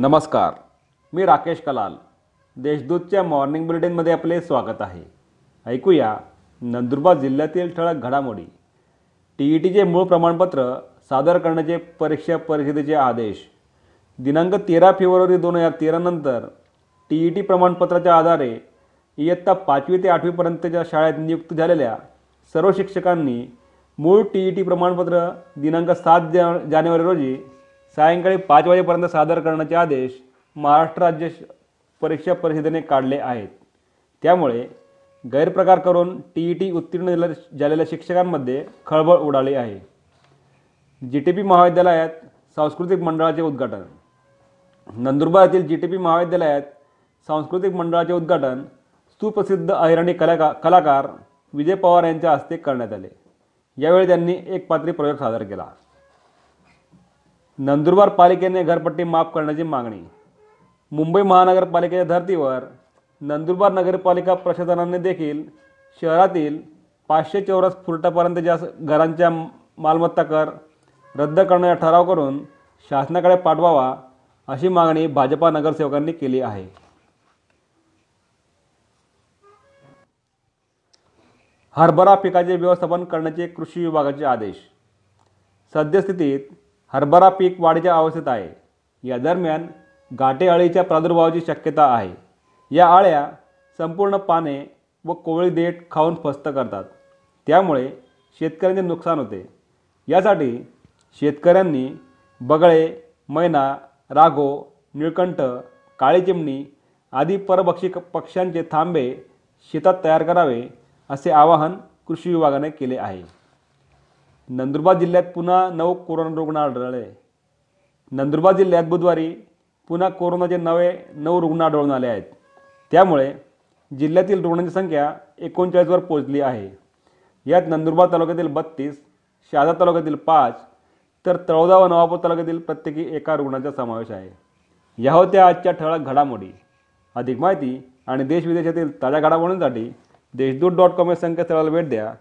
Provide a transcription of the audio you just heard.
नमस्कार मी राकेश कलाल. देशदूतच्या मॉर्निंग बुलेटिनमध्ये आपले स्वागत आहे. ऐकूया नंदुरबार जिल्ह्यातील ठळक घडामोडी. टी ई टीचे मूळ प्रमाणपत्र सादर करण्याचे परीक्षा परिषदेचे आदेश. दिनांक तेरा फेब्रुवारी दोन हजार तेरानंतर टी ई टी प्रमाणपत्राच्या आधारे इयत्ता पाचवी ते आठवीपर्यंतच्या शाळेत नियुक्त झालेल्या सर्व शिक्षकांनी मूळ टी ई टी प्रमाणपत्र दिनांक सात जा जानेवारी रोजी सायंकाळी पाच वाजेपर्यंत सादर करण्याचे आदेश महाराष्ट्र राज्य परीक्षा परिषदेने काढले आहेत. त्यामुळे गैरप्रकार करून टी ई टी उत्तीर्ण झालेल्या शिक्षकांमध्ये खळबळ उडाली आहे. जी टी पी महाविद्यालयात सांस्कृतिक मंडळाचे उद्घाटन. नंदुरबार येथील जी टी पी महाविद्यालयात सांस्कृतिक मंडळाचे उद्घाटन सुप्रसिद्ध अहिराणी कलाका कलाकार विजय पवार यांच्या हस्ते करण्यात आले. यावेळी त्यांनी एक पात्री प्रयोग सादर केला. नंदुरबार पालिकेने घरपट्टी माफ करण्याची मागणी. मुंबई महानगरपालिकेच्या धर्तीवर नंदुरबार नगरपालिका प्रशासनाने देखील शहरातील पाचशे चौरस फुटापर्यंतच्या घरांच्या मालमत्ता कर रद्द करण्याचा ठराव करून शासनाकडे पाठवावा अशी मागणी भाजपा नगरसेवकांनी केली आहे. हरभरा पिकाचे व्यवस्थापन करण्याचे कृषी विभागाचे आदेश. सद्यस्थितीत हरभरा पीक वाढीच्या अवस्थेत आहे. या दरम्यान गाठे अळीच्या प्रादुर्भावाची शक्यता आहे. या अळ्या संपूर्ण पाने व कोवळी देठ खाऊन फस्त करतात. त्यामुळे शेतकऱ्यांचे नुकसान होते. यासाठी शेतकऱ्यांनी बगळे मैना राघो निळकंठ काळी चिमणी आदी परभक्षी पक्ष्यांचे थांबे शेतात तयार करावे असे आवाहन कृषी विभागाने केले आहे. नंदुरबार जिल्ह्यात पुन्हा नऊ कोरोना रुग्ण आढळले. नंदुरबार जिल्ह्यात बुधवारी पुन्हा कोरोनाचे नवे नऊ रुग्ण आढळून आले आहेत. त्यामुळे जिल्ह्यातील रुग्णांची संख्या एकोणचाळीसवर पोहोचली आहे. यात नंदुरबार तालुक्यातील बत्तीस शहादा तालुक्यातील पाच तर तळोदा व नवापूर तालुक्यातील प्रत्येकी एका रुग्णाचा समावेश आहे. या होत्या आजच्या ठळक घडामोडी. अधिक माहिती आणि देशविदेशातील ताज्या घडामोडींसाठी देशदूत डॉट कॉम या संकेतस्थळाला भेट द्या.